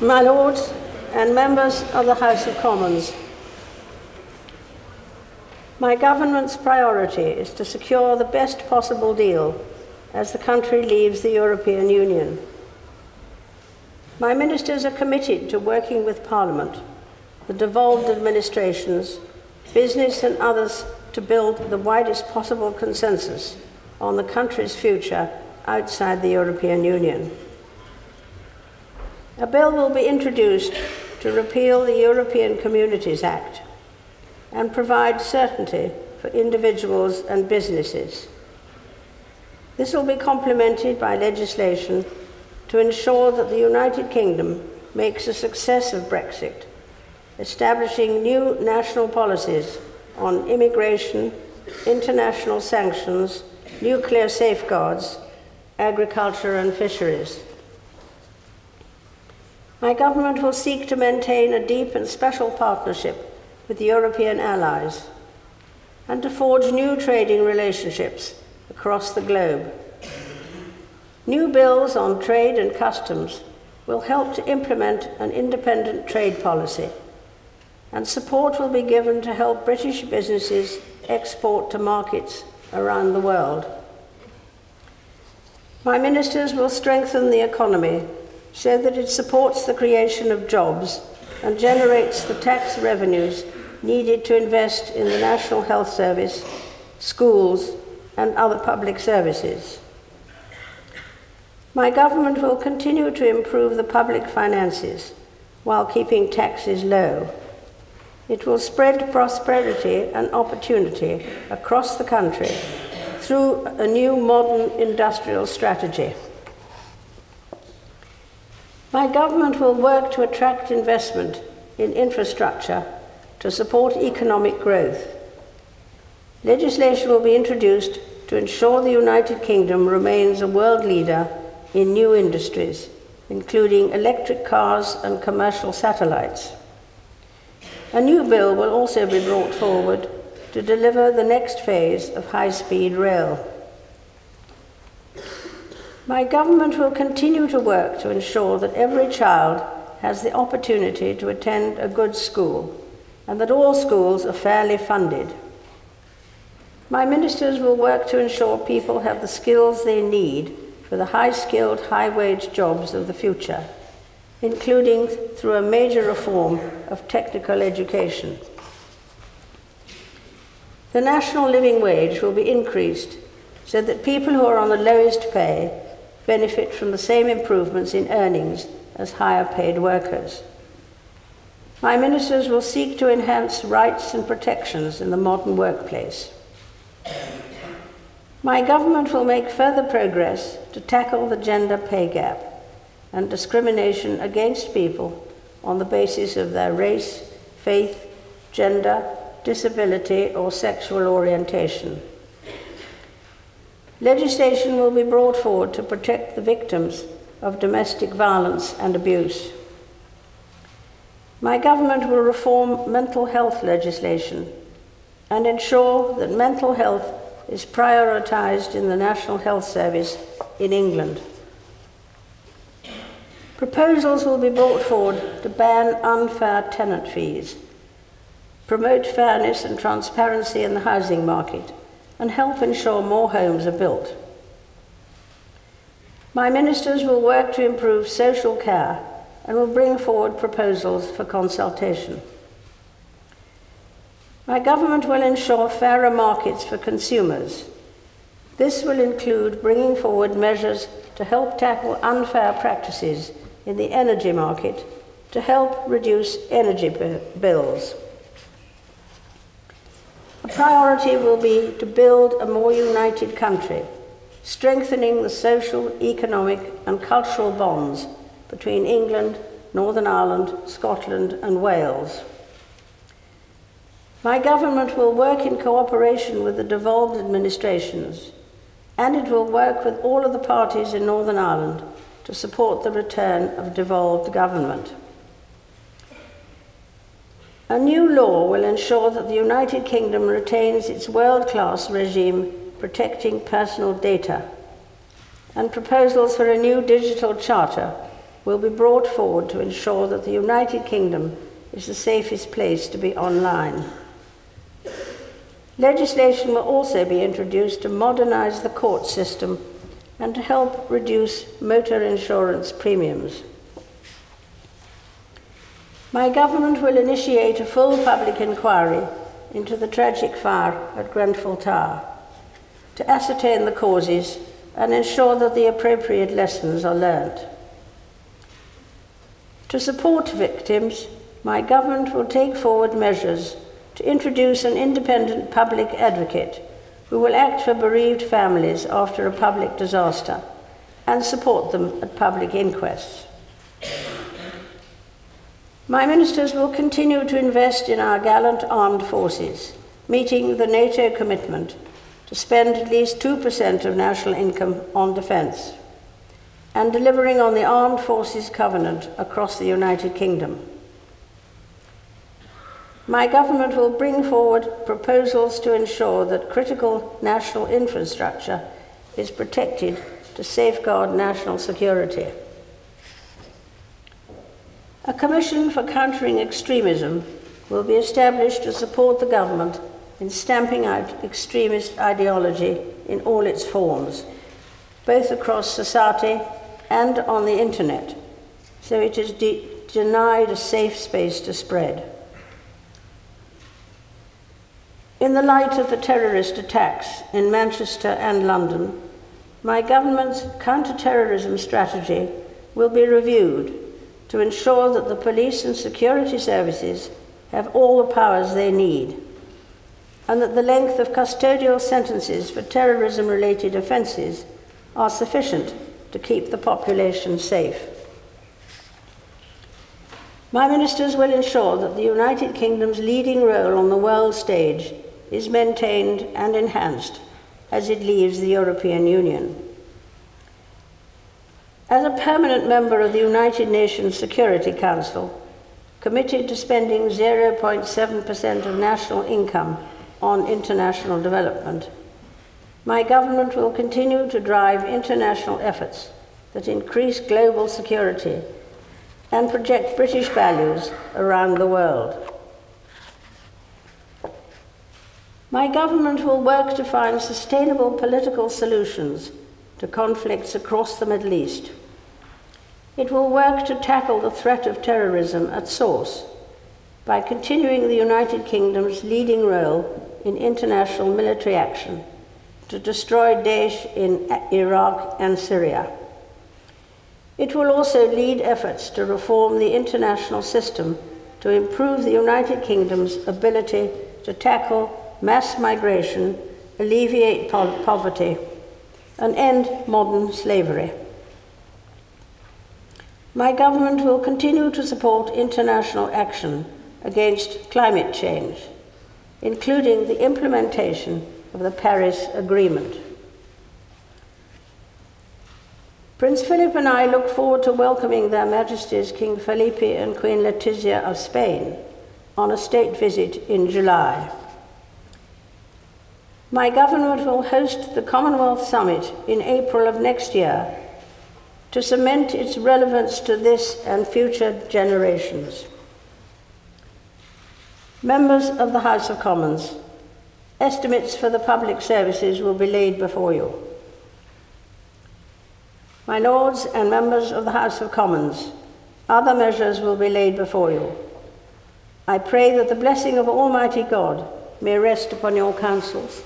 My Lords and members of the House of Commons, my government's priority is to secure the best possible deal as the country leaves the European Union. My ministers are committed to working with Parliament, the devolved administrations, business, and others to build the widest possible consensus on the country's future outside the European Union. A bill will be introduced to repeal the European Communities Act and provide certainty for individuals and businesses. This will be complemented by legislation to ensure that the United Kingdom makes a success of Brexit, establishing new national policies on immigration, international sanctions, nuclear safeguards, agriculture, and fisheries. My government will seek to maintain a deep and special partnership with the European allies and to forge new trading relationships across the globe. New bills on trade and customs will help to implement an independent trade policy, and support will be given to help British businesses export to markets around the world. My ministers will strengthen the economy so that it supports the creation of jobs and generates the tax revenues needed to invest in the National Health Service, schools, and other public services. My government will continue to improve the public finances while keeping taxes low. It will spread prosperity and opportunity across the country through a new modern industrial strategy. My government will work to attract investment in infrastructure to support economic growth. Legislation will be introduced to ensure the United Kingdom remains a world leader in new industries, including electric cars and commercial satellites. A new bill will also be brought forward to deliver the next phase of high speed rail. My government will continue to work to ensure that every child has the opportunity to attend a good school and that all schools are fairly funded. My ministers will work to ensure people have the skills they need for the high skilled, high wage jobs of the future, including through a major reform of technical education. The national living wage will be increased so that people who are on the lowest pay benefit from the same improvements in earnings as higher paid workers. My ministers will seek to enhance rights and protections in the modern workplace. My government will make further progress to tackle the gender pay gap and discrimination against people on the basis of their race, faith, gender, disability, or sexual orientation. Legislation will be brought forward to protect the victims of domestic violence and abuse. My government will reform mental health legislation and ensure that mental health is prioritised in the National Health Service in England. Proposals will be brought forward to ban unfair tenant fees, promote fairness and transparency in the housing market, and help ensure more homes are built. My ministers will work to improve social care and will bring forward proposals for consultation. My government will ensure fairer markets for consumers. This will include bringing forward measures to help tackle unfair practices in the energy market to help reduce energy bills. A priority will be to build a more united country, strengthening the social, economic, and cultural bonds between England, Northern Ireland, Scotland, and Wales. My government will work in cooperation with the devolved administrations, and it will work with all of the parties in Northern Ireland to support the return of devolved government. A new law will ensure that the United Kingdom retains its world class regime protecting personal data, and proposals for a new digital charter will be brought forward to ensure that the United Kingdom is the safest place to be online. Legislation will also be introduced to modernise the court system and to help reduce motor insurance premiums. My government will initiate a full public inquiry into the tragic fire at Grenfell Tower to ascertain the causes and ensure that the appropriate lessons are learnt. To support victims, my government will take forward measures to introduce an independent public advocate who will act for bereaved families after a public disaster and support them at public inquests. My ministers will continue to invest in our gallant armed forces, meeting the NATO commitment to spend at least 2% of national income on defence and delivering on the Armed Forces Covenant across the United Kingdom. My government will bring forward proposals to ensure that critical national infrastructure is protected to safeguard national security. A commission for countering extremism will be established to support the government in stamping out extremist ideology in all its forms, both across society and on the internet, so it is de- denied a safe space to spread. In the light of the terrorist attacks in Manchester and London, my government's counter-terrorism strategy will be reviewed to ensure that the police and security services have all the powers they need, and that the length of custodial sentences for terrorism related offences are sufficient to keep the population safe. My ministers will ensure that the United Kingdom's leading role on the world stage is maintained and enhanced as it leaves the European Union. As a permanent member of the United Nations Security Council, committed to spending 0.7% of national income on international development, my government will continue to drive international efforts that increase global security and project British values around the world. My government will work to find sustainable political solutions to conflicts across the Middle East. It will work to tackle the threat of terrorism at source by continuing the United Kingdom's leading role in international military action to destroy Daesh in Iraq and Syria. It will also lead efforts to reform the international system to improve the United Kingdom's ability to tackle mass migration, alleviate po- poverty, and end modern slavery. My government will continue to support international action against climate change, including the implementation of the Paris Agreement. Prince Philip and I look forward to welcoming Their Majesties King Felipe and Queen Letizia of Spain on a state visit in July. My government will host the Commonwealth Summit in April of next year to cement its relevance to this and future generations. Members of the House of Commons, estimates for the public services will be laid before you. My Lords and members of the House of Commons, other measures will be laid before you. I pray that the blessing of Almighty God may rest upon your counsels